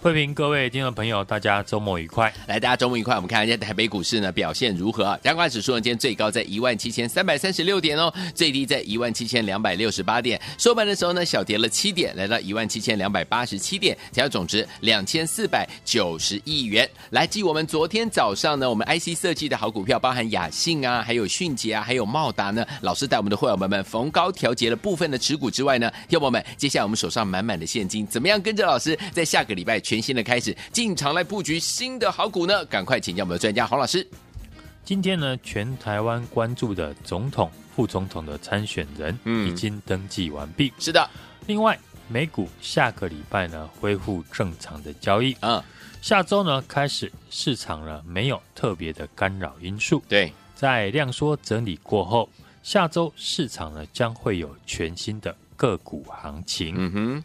慧平，各位听众朋友，大家周末愉快！来，大家周末愉快。我们看一下台北股市呢表现如何啊？加权指数呢今天最高在一万七千三百三十六点哦，最低在一万七千两百六十八点。收盘的时候呢，小跌了七点，来到一万七千两百八十七点，成交总值两千四百九十亿元。来，继我们昨天早上呢，我们 IC 设计的好股票，包含雅信啊，还有迅捷啊，还有茂达呢，老师带我们的会员们们逢高调节了部分的持股之外呢，听友们，接下来我们手上满满的现金，怎么样跟着老师在下个礼拜全新的开始？进场来布局新的好股呢？赶快请教我们的专家黄老师。今天呢，全台湾关注的总统、副总统的参选人已经登记完毕。嗯、是的。另外，美股下个礼拜呢恢复正常的交易。嗯。下周呢开始，市场呢没有特别的干扰因素。对。在量缩整理过后，下周市场呢将会有全新的个股行情。嗯哼。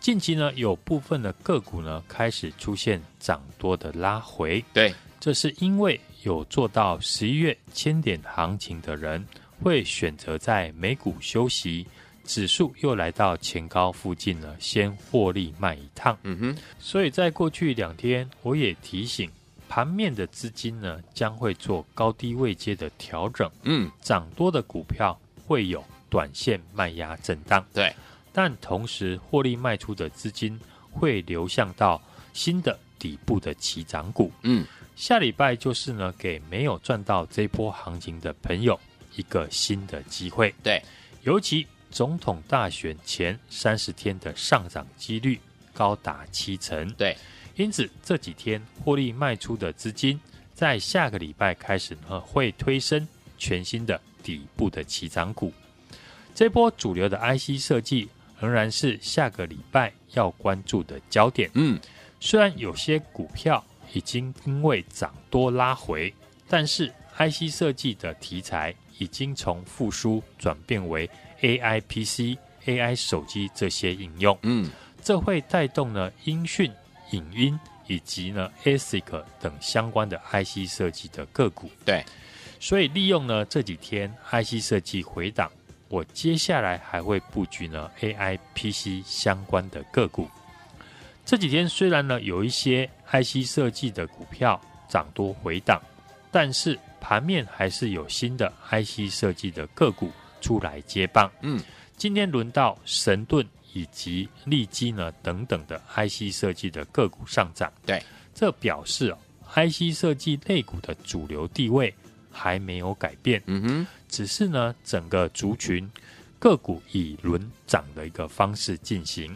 近期呢，有部分的个股呢开始出现涨多的拉回，对，这是因为有做到十一月千点行情的人会选择在美股休息，指数又来到前高附近呢，先获利卖一趟。嗯哼，所以在过去两天，我也提醒盘面的资金呢将会做高低位阶的调整，嗯，涨多的股票会有短线卖压震荡，对。但同时，获利卖出的资金会流向到新的底部的起涨股。嗯，下礼拜就是呢，给没有赚到这波行情的朋友一个新的机会。对，尤其总统大选前三十天的上涨几率高达七成。对，因此这几天获利卖出的资金，在下个礼拜开始呢，会推升全新的底部的起涨股。这波主流的 IC 设计。仍然是下个礼拜要关注的焦点。嗯，虽然有些股票已经因为涨多拉回，但是 IC 设计的题材已经从复苏转变为 AI PC、AI 手机这些应用。嗯，这会带动呢音讯、影音以及呢 ASIC 等相关的 IC 设计的个股。对，所以利用呢这几天 IC 设计回档。我接下来还会布局呢 AI PC 相关的个股。这几天虽然呢有一些 IC 设计的股票涨多回档，但是盘面还是有新的 IC 设计的个股出来接棒。嗯，今天轮到神盾以及利基呢等等的 IC 设计的个股上涨。对，这表示哦，IC 设计类股的主流地位还没有改变。嗯哼。只是呢，整个族群个股以轮涨的一个方式进行，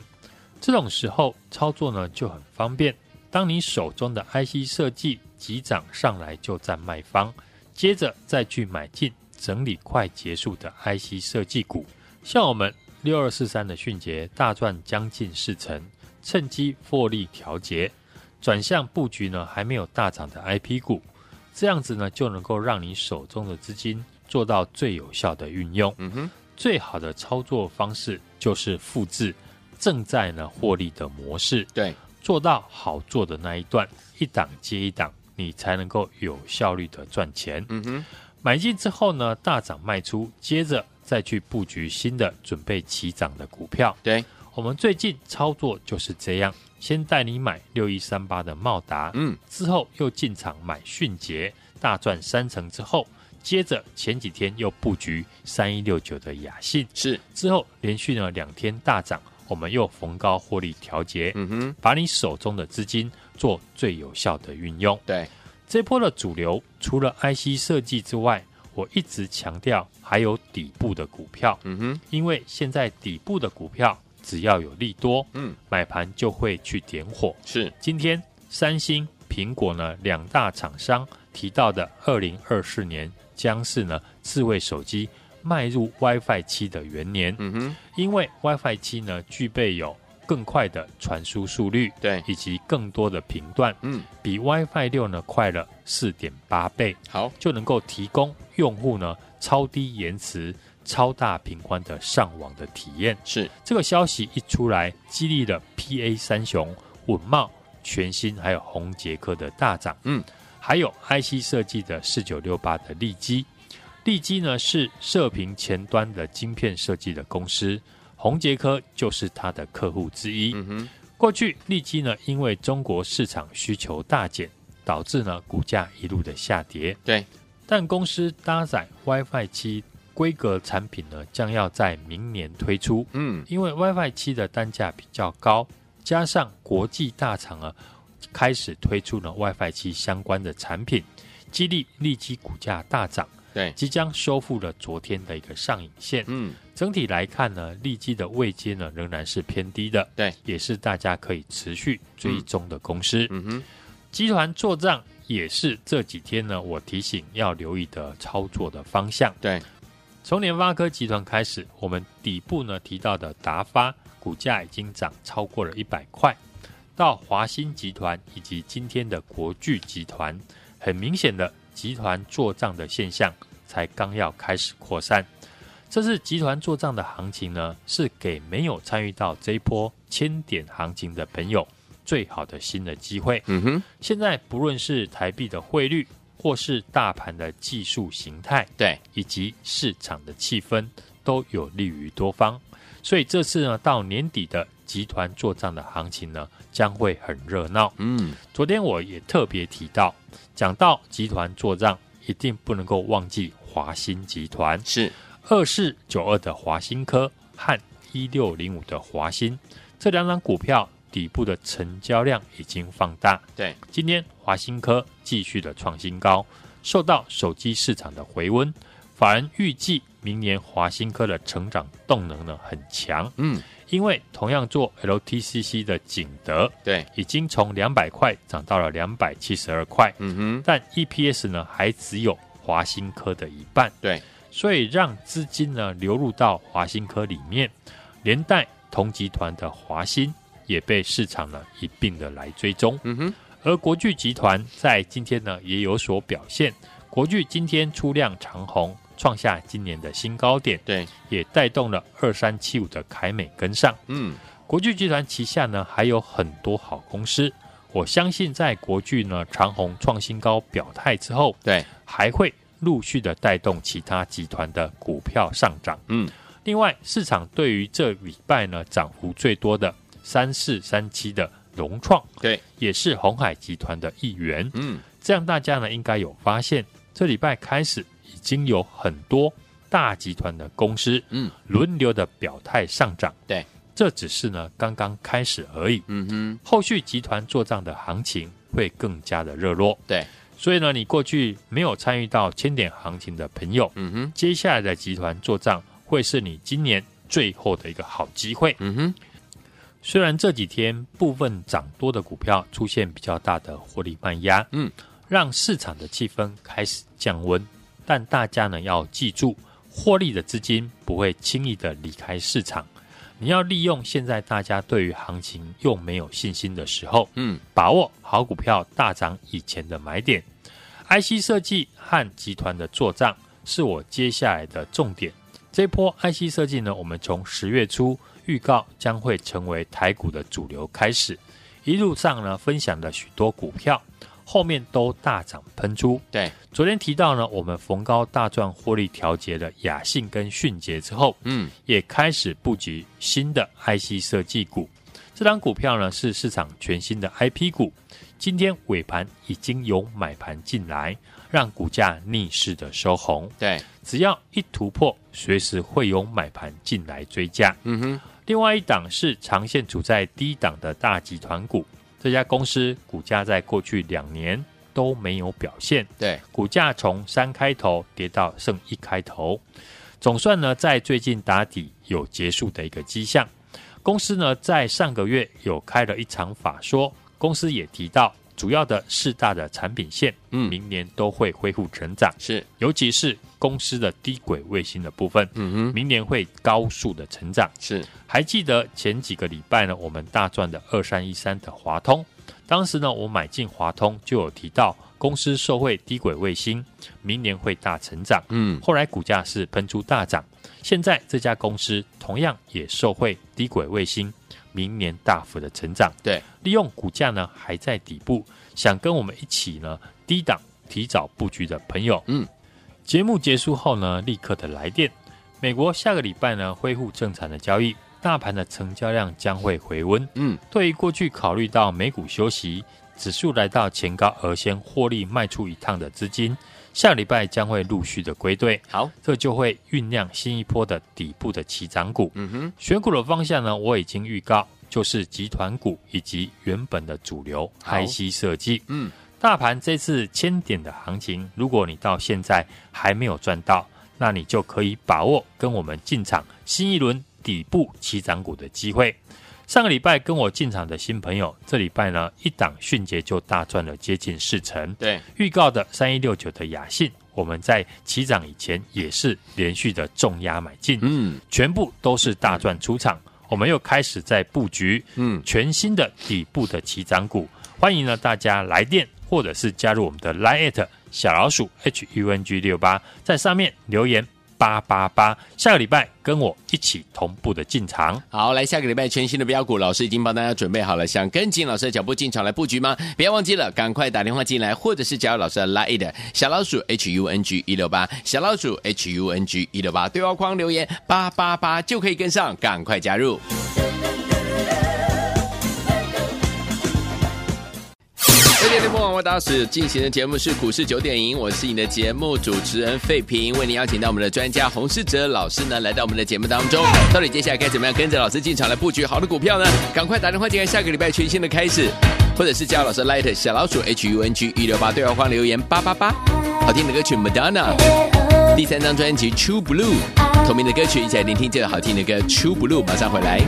这种时候操作呢就很方便。当你手中的 IC 设计急涨上来，就占卖方，接着再去买进整理快结束的 IC 设计股，像我们六二四三的迅捷大赚将近四成，趁机获利调节，转向布局呢还没有大涨的 IP 股，这样子呢就能够让你手中的资金。做到最有效的运用，嗯哼，最好的操作方式就是复制正在呢获利的模式，对，做到好做的那一段，一档接一档，你才能够有效率的赚钱。嗯哼，买进之后呢，大涨卖出，接着再去布局新的准备起涨的股票。对，我们最近操作就是这样，先带你买六一三八的茂达，嗯，之后又进场买迅捷，大赚三成之后。接着前几天又布局三一六九的雅信，是。之后连续呢两天大涨，我们又逢高获利调节，嗯哼，把你手中的资金做最有效的运用。对，这波的主流除了 IC 设计之外，我一直强调还有底部的股票，嗯哼，因为现在底部的股票只要有利多，嗯，买盘就会去点火。是。今天三星、苹果呢两大厂商提到的二零二四年。将是呢，智慧手机迈入 WiFi 七的元年。嗯哼，因为 WiFi 七呢，具备有更快的传输速率，对，以及更多的频段，嗯，比 WiFi 六呢快了四点八倍。好，就能够提供用户呢超低延迟、超大频宽的上网的体验。是，这个消息一出来，激励了 PA 三雄稳茂、全新还有宏捷科的大涨，嗯，还有 IC 设计的四九六八的利基，利基呢是射频前端的晶片设计的公司，宏杰科就是它的客户之一。嗯，过去利基呢因为中国市场需求大减，导致呢股价一路的下跌。对，但公司搭载 WiFi 七规格产品呢将要在明年推出，嗯，因为 WiFi 七的单价比较高。加上国际大厂啊，开始推出了 WiFi 七相关的产品，激励利基股价大涨。对，即将收复了昨天的一个上影线。嗯，整体来看呢，利基的位阶呢仍然是偏低的。对，也是大家可以持续追踪的公司。嗯哼，集团做账也是这几天呢，我提醒要留意的操作的方向。对，从联发科集团开始，我们底部呢提到的达发。股价已经涨超过了一百块，到华新集团以及今天的国巨集团，很明显的集团做账的现象才刚要开始扩散。这次集团做账的行情呢，是给没有参与到这一波千点行情的朋友最好的新的机会。嗯哼，现在不论是台币的汇率，或是大盘的技术形态，对，以及市场的气氛，都有利于多方。所以这次呢，到年底的集团做账的行情呢，将会很热闹。嗯，昨天我也特别提到，讲到集团做账，一定不能够忘记华新集团，是二四九二的华新科和一六零五的华新这两档股票底部的成交量已经放大。对，今天华新科继续的创新高，受到手机市场的回温。法人预计明年华新科的成长动能呢很强，嗯，因为同样做 LTCC 的景德，对，已经从两百块涨到了两百七十二块，嗯哼，但 EPS 呢还只有华新科的一半，对，所以让资金呢流入到华新科里面，连带同集团的华新也被市场呢一并的来追踪，嗯哼，而国巨集团在今天呢也有所表现，国巨今天出量长红。创下今年的新高点，对，也带动了二三七五的凯美跟上。嗯，国巨集团旗下呢还有很多好公司，我相信在国巨呢长虹创新高表态之后，对，还会陆续的带动其他集团的股票上涨。嗯，另外市场对于这礼拜呢涨幅最多的三四三七的融创，对，也是红海集团的一员。嗯，这样大家呢应该有发现，这礼拜开始。已经有很多大集团的公司，嗯，轮流的表态上涨，对，这只是呢刚刚开始而已，嗯哼，后续集团做账的行情会更加的热络，对，所以呢，你过去没有参与到千点行情的朋友，嗯哼，接下来的集团做账会是你今年最后的一个好机会，嗯哼，虽然这几天部分涨多的股票出现比较大的获利卖压，嗯，让市场的气氛开始降温。但大家呢要记住，获利的资金不会轻易的离开市场。你要利用现在大家对于行情又没有信心的时候，嗯，把握好股票大涨以前的买点。IC 设计和集团的做账是我接下来的重点。这波 IC 设计呢，我们从十月初预告将会成为台股的主流开始，一路上呢分享了许多股票。后面都大涨喷出。对，昨天提到呢，我们逢高大赚获利调节的雅信跟迅捷之后，嗯，也开始布局新的 IC 设计股。这档股票呢是市场全新的 IP 股，今天尾盘已经有买盘进来，让股价逆势的收红。对，只要一突破，随时会有买盘进来追加。嗯哼，另外一档是长线处在低档的大集团股。这家公司股价在过去两年都没有表现，对，股价从三开头跌到剩一开头，总算呢在最近打底有结束的一个迹象。公司呢在上个月有开了一场法说，公司也提到主要的四大的产品线，嗯，明年都会恢复成长，是，尤其是公司的低轨卫星的部分，嗯哼，明年会高速的成长，是。还记得前几个礼拜呢，我们大赚的二三一三的华通，当时呢，我买进华通就有提到公司受惠低轨卫星，明年会大成长，嗯，后来股价是喷出大涨，现在这家公司同样也受惠低轨卫星。明年大幅的成长。对，利用股价呢还在底部，想跟我们一起呢低档提早布局的朋友，嗯，节目结束后呢，立刻的来电。美国下个礼拜呢恢复正常的交易，大盘的成交量将会回温。嗯，对于过去考虑到美股休息，指数来到前高而先获利卖出一趟的资金，下礼拜将会陆续的归队。好，这就会酝酿新一波的底部的起涨股。嗯哼，选股的方向呢，我已经预告，就是集团股以及原本的主流好 IC 设计。嗯，大盘这次千点的行情，如果你到现在还没有赚到，那你就可以把握跟我们进场新一轮底部起涨股的机会。上个礼拜跟我进场的新朋友，这礼拜呢一档迅捷就大赚了接近四成。对，预告的三一六九的雅信，我们在起涨以前也是连续的重压买进，嗯全部都是大赚出场。我们又开始在布局，嗯，全新的底部的起涨股，欢迎呢大家来电或者是加入我们的 Line@ 小老鼠 H U N G 六八，在上面留言。八八八，下个礼拜跟我一起同步的进场。好，来下个礼拜全新的标股，老师已经帮大家准备好了，想跟紧老师的脚步进场来布局吗？别忘记了，赶快打电话进来，或者是加入老师的 Line 小老鼠 H U N G 一六八，小老鼠 H U N G 一六八，对话框留言八八八就可以跟上，赶快加入。今天的播网大使进行的节目是股市九点赢，我是你的节目主持人费平，为您邀请到我们的专家洪世哲老师呢，来到我们的节目当中。到底接下来该怎么样跟着老师进场来布局好的股票呢？赶快打电话进来，下个礼拜全新的开始，或者是加老师 Light 小老鼠 H U N G 一六八对话框留言八八八，好听的歌曲 Madonna 第三张专辑 True Blue 同名的歌曲，一起来聆听这个好听的歌 True Blue，马上回来。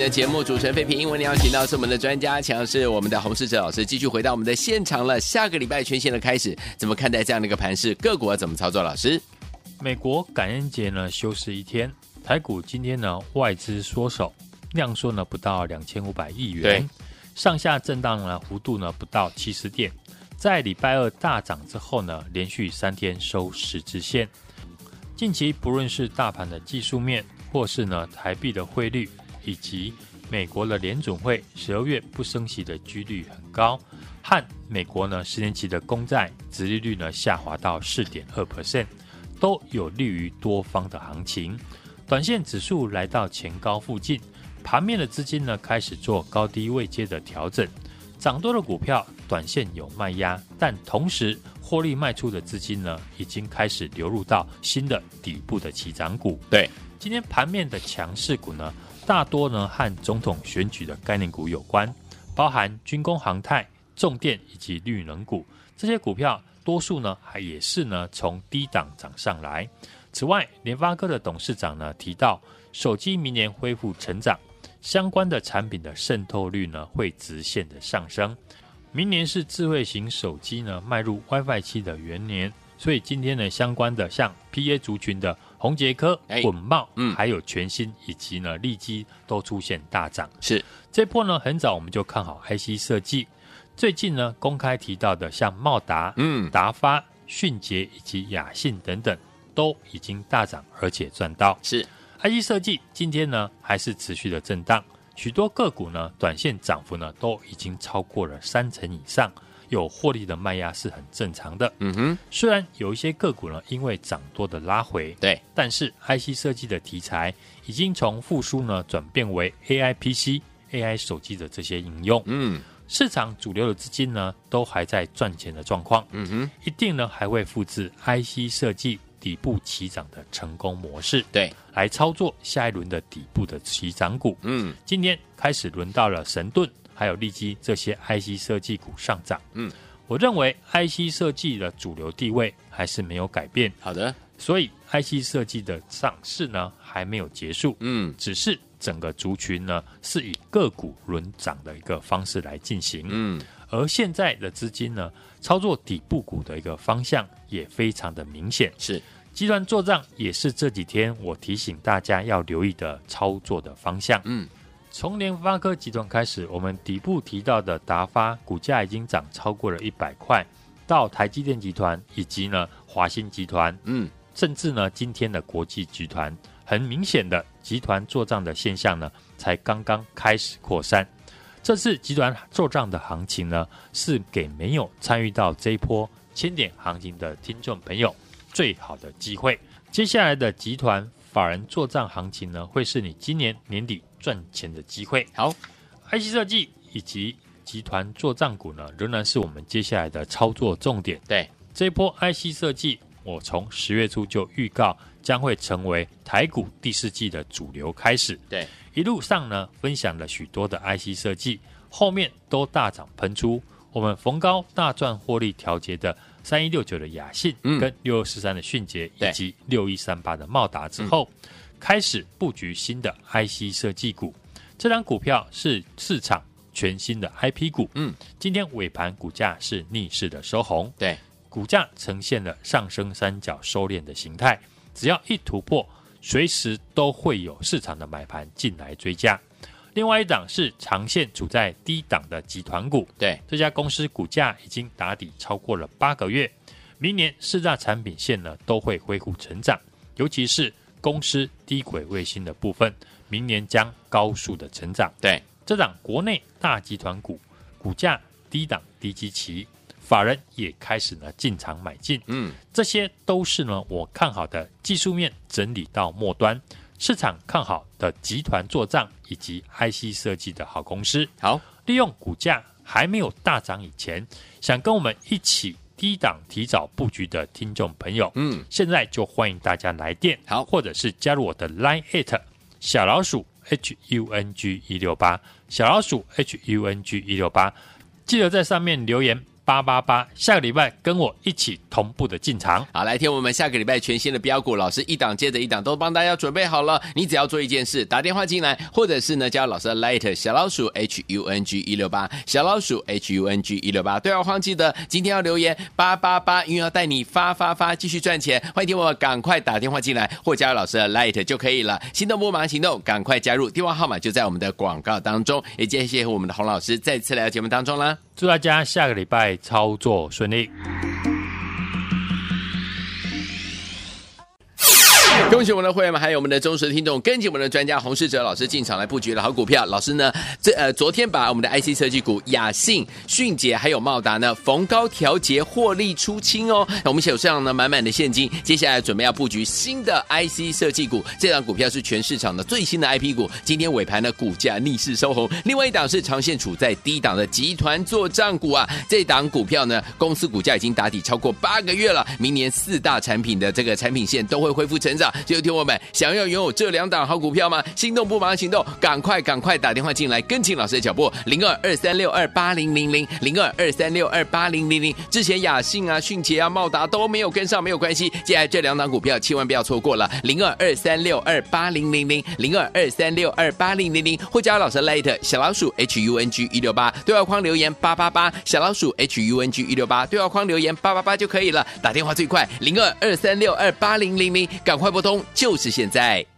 的节目主持人费平。英文你要请到是我们的专家，强是我们的洪世哲老师，继续回到我们的现场了。下个礼拜全线的开始，怎么看待这样的一个盘势？个股要怎么操作？老师，美国感恩节呢休市一天，台股今天呢外资缩手，量缩呢不到两千五百亿元，上下震荡呢幅度呢不到七十点，在礼拜二大涨之后呢，连续三天收十字线。近期不论是大盘的技术面，或是呢台币的汇率，以及美国的联准会十二月不升息的几率很高，和美国呢十年期的公债殖利率呢下滑到四点二 percent，都有利于多方的行情。短线指数来到前高附近，盘面的资金呢开始做高低位阶的调整，涨多的股票短线有卖压，但同时。获利卖出的资金呢，已经开始流入到新的底部的起涨股。对，今天盘面的强势股呢，大多呢和总统选举的概念股有关，包含军工、航太、重电以及绿能股。这些股票多数呢，还也是呢从低档涨上来。此外，联发科的董事长呢提到，手机明年恢复成长，相关的产品的渗透率呢会直线的上升。明年是智慧型手机呢迈入 WiFi 七的元年，所以今天呢相关的像 PA 族群的宏杰科、滚茂，嗯，还有全新以及呢利基都出现大涨。是。这波呢很早我们就看好 IC 设计，最近呢公开提到的像茂达、嗯，达发、迅捷以及雅信等等都已经大涨，而且赚到。是。IC 设计今天呢还是持续的震荡。许多个股呢，短线涨幅呢都已经超过了三成以上，有获利的卖压是很正常的。嗯哼，虽然有一些个股呢因为涨多的拉回，对，但是 IC 设计的题材已经从复苏呢转变为 AI PC、AI 手机的这些应用。嗯，市场主流的资金呢都还在赚钱的状况。嗯哼，一定呢还会复制 IC 设计。底部起涨的成功模式，对，来操作下一轮的底部的起涨股。嗯，今天开始轮到了神盾，还有利基这些 IC 设计股上涨。嗯，我认为 IC 设计的主流地位还是没有改变。好的，所以 IC 设计的涨势呢还没有结束。嗯，只是整个族群呢是以个股轮涨的一个方式来进行。嗯，而现在的资金呢，操作底部股的一个方向也非常的明显，是集团做账，也是这几天我提醒大家要留意的操作的方向。嗯，从联发科集团开始，我们底部提到的达发股价已经涨超过了一百块，到台积电集团以及呢华新集团，嗯，甚至呢今天的国际集团，很明显的集团做账的现象呢，才刚刚开始扩散。这次集团做账的行情呢，是给没有参与到这一波千点行情的听众朋友最好的机会。接下来的集团法人做账行情呢，会是你今年年底赚钱的机会。好，IC 设计以及集团做账股呢，仍然是我们接下来的操作重点。对，这一波 IC 设计，我从十月初就预告将会成为台股第四季的主流开始。对。一路上呢，分享了许多的 IC 设计，后面都大涨喷出。我们逢高大赚获利调节的三一六九的雅信，跟六二四三的迅捷，以及六一三八的茂达之后，开始布局新的 IC 设计股。这张股票是市场全新的 IP 股。嗯，今天尾盘股价是逆势的收红，对，股价呈现了上升三角收敛的形态。只要一突破。随时都会有市场的买盘进来追加。另外一档是长线处在低档的集团股，对，这家公司股价已经打底超过了八个月，明年四大产品线呢都会恢复成长，尤其是公司低轨卫星的部分，明年将高速的成长。对，这档国内大集团股股价低档低基期。法人也开始呢进场买进，嗯，这些都是呢我看好的技术面整理到末端，市场看好的集团做账以及 IC 设计的好公司。好，利用股价还没有大涨以前，想跟我们一起低档提早布局的听众朋友，嗯，现在就欢迎大家来电，好，或者是加入我的 Line at 小老鼠 H U N G 一六八，小老鼠 H U N G 一六八，记得在上面留言。八八八，下个礼拜跟我一起同步的进场。好，来听我们下个礼拜全新的标股，老师一档接着一档都帮大家准备好了。你只要做一件事，打电话进来，或者是呢加老师的 Light 小老鼠 H U N G 一六八，小老鼠 H U N G 一六八。对话框记得今天要留言八八八，因为要带你发发发，继续赚钱。欢迎听我赶快打电话进来，或加入老师的 Light 就可以了。心动不忙行动，赶快加入，电话号码就在我们的广告当中。也谢谢我们的洪老师再次来到节目当中啦。祝大家下个礼拜操作顺利。恭喜我们的会员们，还有我们的忠实听众，跟紧我们的专家洪世哲老师进场来布局的好股票。老师呢，这呃昨天把我们的 IC 设计股雅信、迅捷还有茂达呢逢高调节获利出清哦。那我们手上呢满满的现金，接下来准备要布局新的 IC 设计股。这档股票是全市场的最新的 IP 股，今天尾盘呢股价逆势收红。另外一档是长线处在低档的集团作帐股啊，这档股票呢公司股价已经打底超过八个月了，明年四大产品的这个产品线都会恢复成长。就听我们想要拥有这两档好股票吗？心动不忙行动，赶快赶快打电话进来，跟紧老师的脚步，零二二三六二八零零零，零二二三六二八零零零。之前雅信啊、迅捷啊、茂达都没有跟上，没有关系，接下来这两档股票千万不要错过了，零二二三六二八零零零，零二二三六二八零零零，或加老师 Light 小老鼠 H U N G 一六八，对话框留言八八八，小老鼠 H U N G 一六八，对话框留言八八八就可以了，打电话最快，零二二三六二八零零零，赶快拨通就是现在。